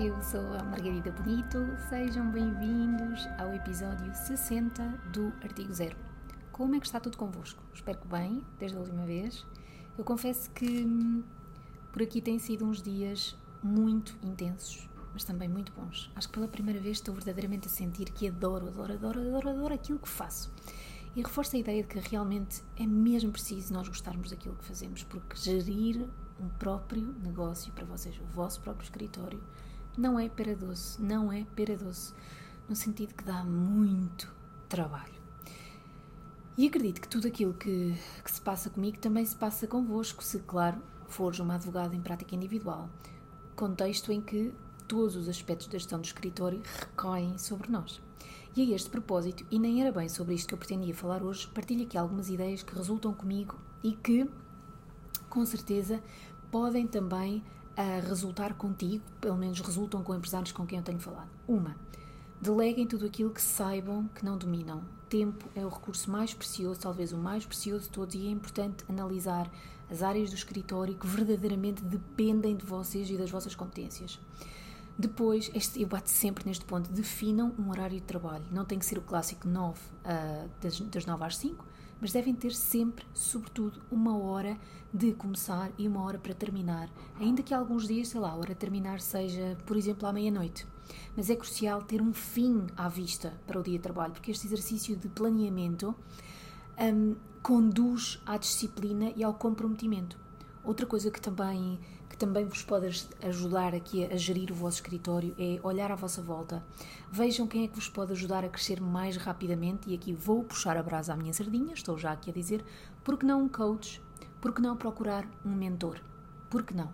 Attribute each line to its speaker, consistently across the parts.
Speaker 1: eu sou a Margarida Bonito, sejam bem-vindos ao episódio 60 do Artigo Zero. Como é que está tudo convosco? Espero que bem, desde a última vez. Eu confesso que hum, por aqui têm sido uns dias muito intensos, mas também muito bons. Acho que pela primeira vez estou verdadeiramente a sentir que adoro, adoro, adoro, adoro, adoro aquilo que faço. E reforço a ideia de que realmente é mesmo preciso nós gostarmos daquilo que fazemos, porque gerir um próprio negócio para vocês, o vosso próprio escritório, não é pera doce, não é pera doce, no sentido que dá muito trabalho. E acredito que tudo aquilo que, que se passa comigo também se passa convosco, se, claro, fores uma advogada em prática individual, contexto em que todos os aspectos da gestão do escritório recaem sobre nós. E a este propósito, e nem era bem sobre isto que eu pretendia falar hoje, partilho aqui algumas ideias que resultam comigo e que, com certeza, podem também uh, resultar contigo, pelo menos resultam com empresários com quem eu tenho falado. Uma, deleguem tudo aquilo que saibam que não dominam. Tempo é o recurso mais precioso, talvez o mais precioso de todos, e é importante analisar as áreas do escritório que verdadeiramente dependem de vocês e das vossas competências. Depois, este, eu bato sempre neste ponto, definam um horário de trabalho. Não tem que ser o clássico 9, uh, das, das 9 às 5, mas devem ter sempre, sobretudo, uma hora de começar e uma hora para terminar. Ainda que alguns dias, sei lá, a hora de terminar seja, por exemplo, à meia-noite. Mas é crucial ter um fim à vista para o dia de trabalho, porque este exercício de planeamento um, conduz à disciplina e ao comprometimento. Outra coisa que também também vos pode ajudar aqui a, gerir o vosso escritório é olhar à vossa volta. Vejam quem é que vos pode ajudar a crescer mais rapidamente e aqui vou puxar a brasa à minha sardinha, estou já aqui a dizer, porque não um coach? Porque não procurar um mentor? Porque não?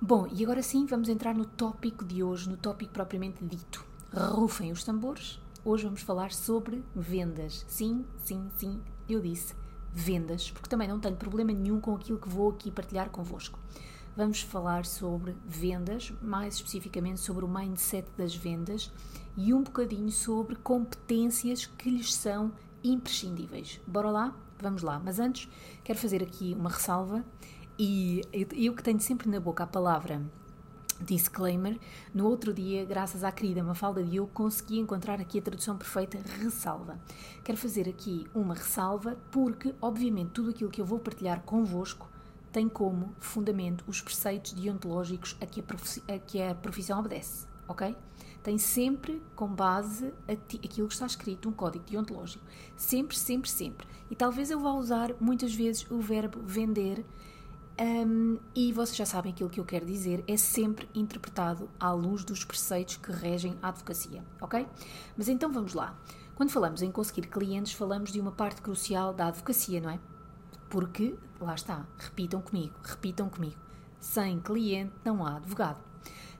Speaker 1: Bom, e agora sim vamos entrar no tópico de hoje, no tópico propriamente dito. Rufem os tambores. Hoje vamos falar sobre vendas. Sim, sim, sim, eu disse vendas, porque também não tenho problema nenhum com aquilo que vou aqui partilhar convosco vamos falar sobre vendas, mais especificamente sobre o mindset das vendas e um bocadinho sobre competências que lhes são imprescindíveis. Bora lá? Vamos lá. Mas antes, quero fazer aqui uma ressalva e eu que tenho sempre na boca a palavra disclaimer, no outro dia, graças à querida Mafalda Diogo, consegui encontrar aqui a tradução perfeita ressalva. Quero fazer aqui uma ressalva porque, obviamente, tudo aquilo que eu vou partilhar convosco tem como fundamento os preceitos deontológicos a que a, a, que a profissão obedece, ok? Tem sempre com base aquilo que está escrito, um código deontológico. Sempre, sempre, sempre. E talvez eu vá usar muitas vezes o verbo vender, um, e vocês já sabem aquilo que eu quero dizer, é sempre interpretado à luz dos preceitos que regem a advocacia, ok? Mas então vamos lá. Quando falamos em conseguir clientes, falamos de uma parte crucial da advocacia, não é? Porque, lá está, repitam comigo, repitam comigo, sem cliente não há advogado.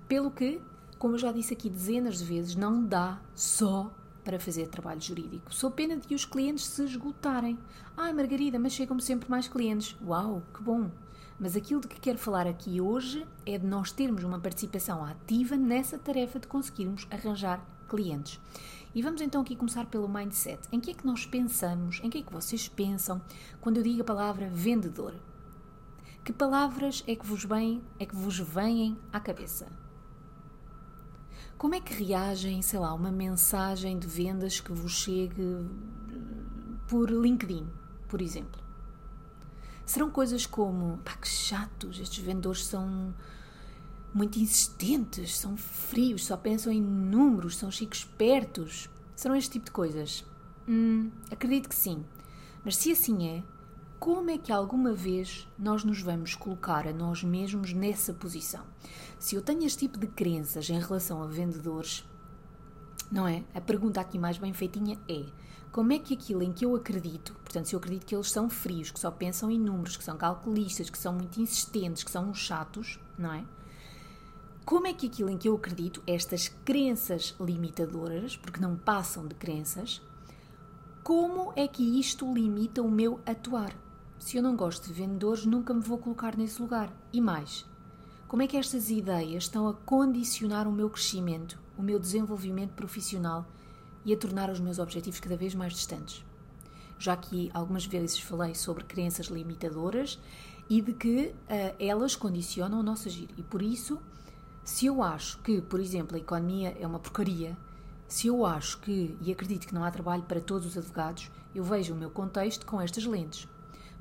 Speaker 1: Pelo que, como eu já disse aqui dezenas de vezes, não dá só para fazer trabalho jurídico. Sou pena de os clientes se esgotarem. Ai, Margarida, mas chegam-me sempre mais clientes. Uau, que bom! Mas aquilo de que quero falar aqui hoje é de nós termos uma participação ativa nessa tarefa de conseguirmos arranjar clientes. E vamos então aqui começar pelo mindset. Em que é que nós pensamos, em que é que vocês pensam quando eu digo a palavra vendedor? Que palavras é que vos vêm, é que vos vêm à cabeça? Como é que reagem, sei lá, uma mensagem de vendas que vos chegue por LinkedIn, por exemplo? Serão coisas como, pá, que chatos, estes vendedores são muito insistentes, são frios, só pensam em números, são chicos espertos. Serão este tipo de coisas? Hum, acredito que sim. Mas se assim é, como é que alguma vez nós nos vamos colocar a nós mesmos nessa posição? Se eu tenho este tipo de crenças em relação a vendedores, não é? A pergunta aqui mais bem feitinha é: como é que aquilo em que eu acredito, portanto, se eu acredito que eles são frios, que só pensam em números, que são calculistas, que são muito insistentes, que são uns chatos, não é? Como é que aquilo em que eu acredito, estas crenças limitadoras, porque não passam de crenças, como é que isto limita o meu atuar? Se eu não gosto de vendedores, nunca me vou colocar nesse lugar. E mais, como é que estas ideias estão a condicionar o meu crescimento, o meu desenvolvimento profissional e a tornar os meus objetivos cada vez mais distantes? Já que algumas vezes falei sobre crenças limitadoras e de que uh, elas condicionam o nosso agir. E por isso Se eu acho que, por exemplo, a economia é uma porcaria, se eu acho que e acredito que não há trabalho para todos os advogados, eu vejo o meu contexto com estas lentes.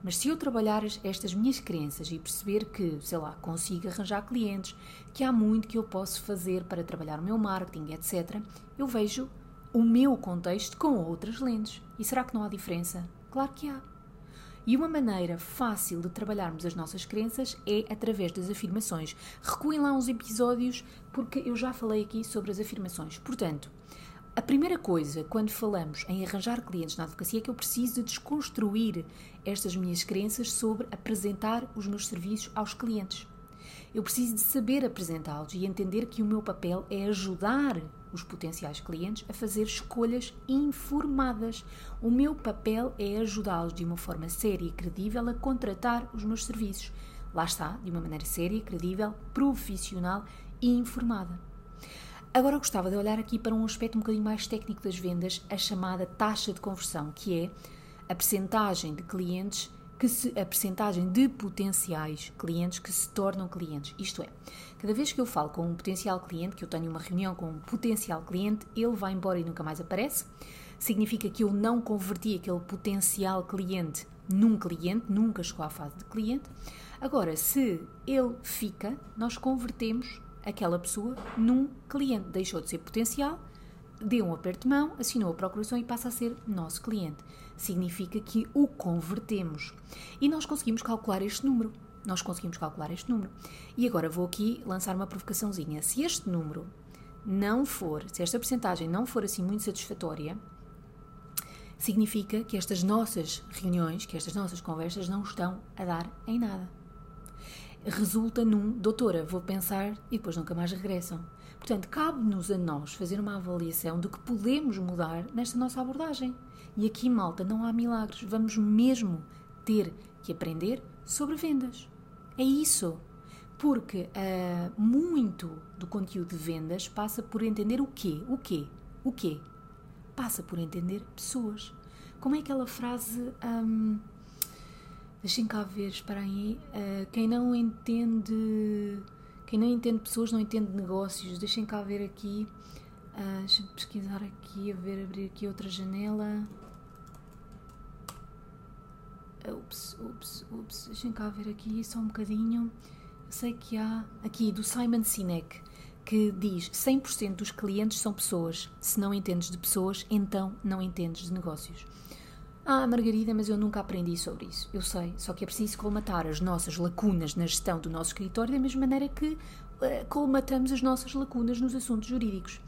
Speaker 1: Mas se eu trabalhar estas minhas crenças e perceber que, sei lá, consigo arranjar clientes, que há muito que eu posso fazer para trabalhar o meu marketing, etc., eu vejo o meu contexto com outras lentes. E será que não há diferença? Claro que há. E uma maneira fácil de trabalharmos as nossas crenças é através das afirmações. Recuem lá uns episódios porque eu já falei aqui sobre as afirmações. Portanto, a primeira coisa quando falamos em arranjar clientes na advocacia é que eu preciso de desconstruir estas minhas crenças sobre apresentar os meus serviços aos clientes. Eu preciso de saber apresentá-los e entender que o meu papel é ajudar os potenciais clientes a fazer escolhas informadas. O meu papel é ajudá-los de uma forma séria e credível a contratar os meus serviços. Lá está, de uma maneira séria, credível, profissional e informada. Agora gostava de olhar aqui para um aspecto um bocadinho mais técnico das vendas, a chamada taxa de conversão, que é a percentagem de clientes que se, a percentagem de potenciais clientes que se tornam clientes. Isto é, cada vez que eu falo com um potencial cliente, que eu tenho uma reunião com um potencial cliente, ele vai embora e nunca mais aparece. Significa que eu não converti aquele potencial cliente num cliente, nunca chegou à fase de cliente. Agora, se ele fica, nós convertemos aquela pessoa num cliente. Deixou de ser potencial, deu um aperto de mão, assinou a procuração e passa a ser nosso cliente significa que o convertemos. E nós conseguimos calcular este número. Nós conseguimos calcular este número. E agora vou aqui lançar uma provocaçãozinha. Se este número não for, se esta percentagem não for assim muito satisfatória, significa que estas nossas reuniões, que estas nossas conversas não estão a dar em nada. Resulta num, doutora, vou pensar e depois nunca mais regressam. Portanto, cabe-nos a nós fazer uma avaliação do que podemos mudar nesta nossa abordagem. E aqui, malta, não há milagres. Vamos mesmo ter que aprender sobre vendas. É isso. Porque uh, muito do conteúdo de vendas passa por entender o quê? O quê? O quê? Passa por entender pessoas. Como é aquela frase. Um, deixem cá ver, espera aí. Uh, quem não entende quem não entende pessoas não entende negócios. Deixem cá ver aqui. Uh, Deixa-me pesquisar aqui, a ver, abrir aqui outra janela. Ups, ups, ups. Deixem cá ver aqui só um bocadinho. Eu sei que há. Aqui, do Simon Sinek, que diz: 100% dos clientes são pessoas. Se não entendes de pessoas, então não entendes de negócios. Ah, Margarida, mas eu nunca aprendi sobre isso. Eu sei, só que é preciso colmatar as nossas lacunas na gestão do nosso escritório da mesma maneira que uh, colmatamos as nossas lacunas nos assuntos jurídicos.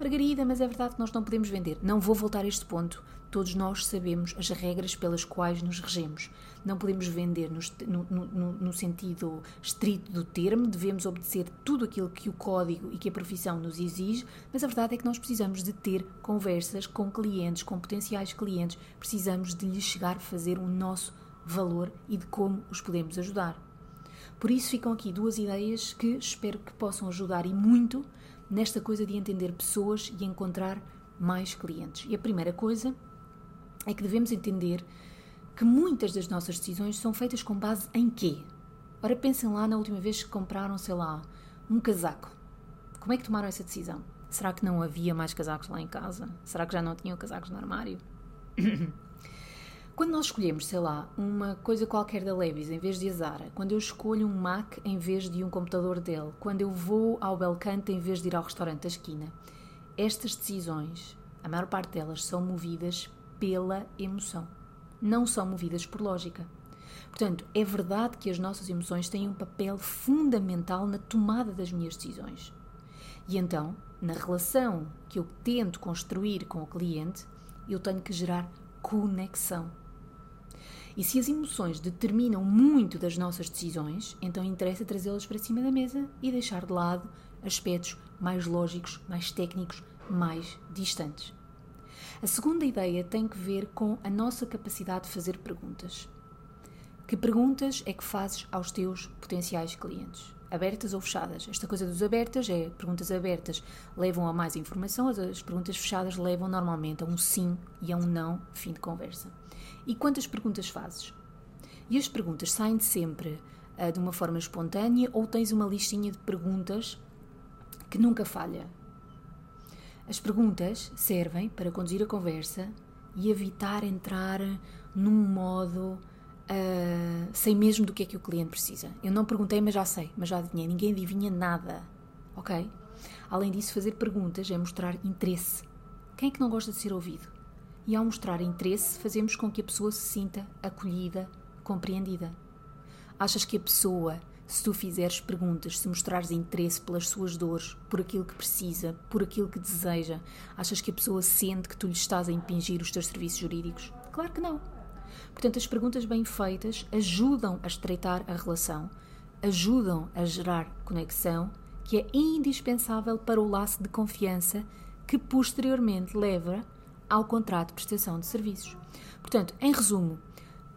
Speaker 1: Margarida, mas é verdade que nós não podemos vender. Não vou voltar a este ponto. Todos nós sabemos as regras pelas quais nos regemos. Não podemos vender no, no, no, no, sentido estrito do termo, devemos obedecer tudo aquilo que o código e que a profissão nos exige, mas a verdade é que nós precisamos de ter conversas com clientes, com potenciais clientes, precisamos de lhes chegar a fazer o nosso valor e de como os podemos ajudar. Por isso ficam aqui duas ideias que espero que possam ajudar e muito nesta coisa de entender pessoas e encontrar mais clientes. E a primeira coisa é que devemos entender que muitas das nossas decisões são feitas com base em quê? Ora, pensem lá na última vez que compraram, sei lá, um casaco. Como é que tomaram essa decisão? Será que não havia mais casacos lá em casa? Será que já não tinham casacos no armário? Quando nós escolhemos, sei lá, uma coisa qualquer da Levi's em vez de Zara, quando eu escolho um Mac em vez de um computador dele, quando eu vou ao Belcanto em vez de ir ao restaurante da esquina, estas decisões, a maior parte delas, são movidas pela emoção. Não são movidas por lógica. Portanto, é verdade que as nossas emoções têm um papel fundamental na tomada das minhas decisões. E então, na relação que eu tento construir com o cliente, eu tenho que gerar conexão. E se as emoções determinam muito das nossas decisões, então interessa trazê-las para cima da mesa e deixar de lado aspectos mais lógicos, mais técnicos, mais distantes. A segunda ideia tem que ver com a nossa capacidade de fazer perguntas. Que perguntas é que fazes aos teus potenciais clientes? Abertas ou fechadas? Esta coisa dos abertas é perguntas abertas levam a mais informação, as perguntas fechadas levam normalmente a um sim e a um não, fim de conversa. E quantas perguntas fazes? E as perguntas saem de sempre uh, de uma forma espontânea ou tens uma listinha de perguntas que nunca falha. As perguntas servem para conduzir a conversa e evitar entrar num modo uh, sem mesmo do que é que o cliente precisa. Eu não perguntei, mas já sei, mas já adivinhei. Ninguém adivinha nada, ok? Além disso, fazer perguntas é mostrar interesse. Quem é que não gosta de ser ouvido? E ao mostrar interesse, fazemos com que a pessoa se sinta acolhida, compreendida. Achas que a pessoa, se tu fizeres perguntas, se mostrares interesse pelas suas dores, por aquilo que precisa, por aquilo que deseja, achas que a pessoa sente que tu lhe estás a impingir os teus serviços jurídicos? Claro que não. Portanto, as perguntas bem feitas ajudam a estreitar a relação, ajudam a gerar conexão, que é indispensável para o laço de confiança que posteriormente leva ao contrato de prestação de serviços. Portanto, em resumo,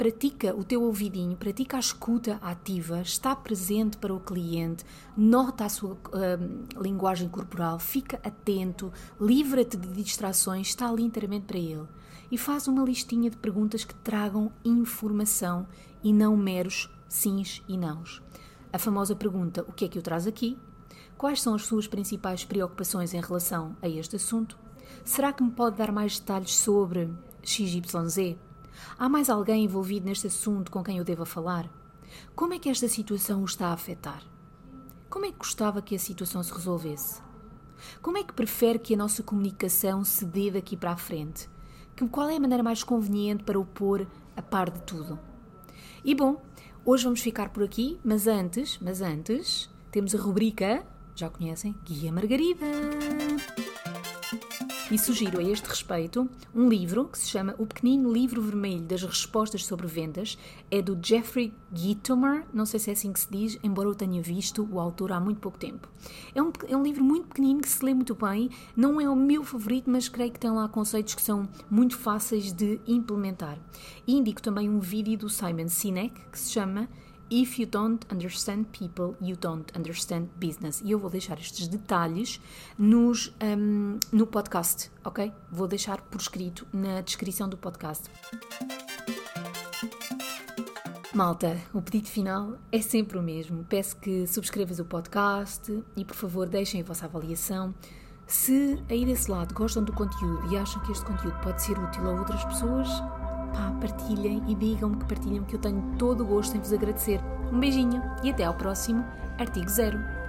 Speaker 1: pratica o teu ouvidinho, pratica a escuta ativa, está presente para o cliente, nota a sua uh, linguagem corporal, fica atento, livra-te de distrações, está ali inteiramente para ele. E faz uma listinha de perguntas que tragam informação e não meros sims e nãos. A famosa pergunta: o que é que o traz aqui? Quais são as suas principais preocupações em relação a este assunto? Será que me pode dar mais detalhes sobre XYZ? Há mais alguém envolvido neste assunto com quem eu deva falar? Como é que esta situação o está a afetar? Como é que gostava que a situação se resolvesse? Como é que prefere que a nossa comunicação se dê daqui para a frente? Que, qual é a maneira mais conveniente para o pôr a par de tudo? E bom, hoje vamos ficar por aqui, mas antes, mas antes, temos a rubrica, já conhecem, Guia Margarida. E sugiro a este respeito um livro que se chama O Pequenino Livro Vermelho das Respostas sobre Vendas. É do Jeffrey Gitomer, não sei se é assim que se diz, embora eu tenha visto o autor há muito pouco tempo. É um, é um livro muito pequenino que se lê muito bem, não é o meu favorito, mas creio que tem lá conceitos que são muito fáceis de implementar. E indico também um vídeo do Simon Sinek que se chama If you don't understand people, you don't understand business. E eu vou deixar estes detalhes nos, um, no podcast, ok? Vou deixar por escrito na descrição do podcast. Malta, o pedido final é sempre o mesmo. Peço que subscrevas o podcast e, por favor, deixem a vossa avaliação. Se aí desse lado gostam do conteúdo e acham que este conteúdo pode ser útil a outras pessoas, partilhem e digam-me que partilham, que eu tenho todo o gosto em vos agradecer. Um beijinho e até ao próximo Artigo Zero.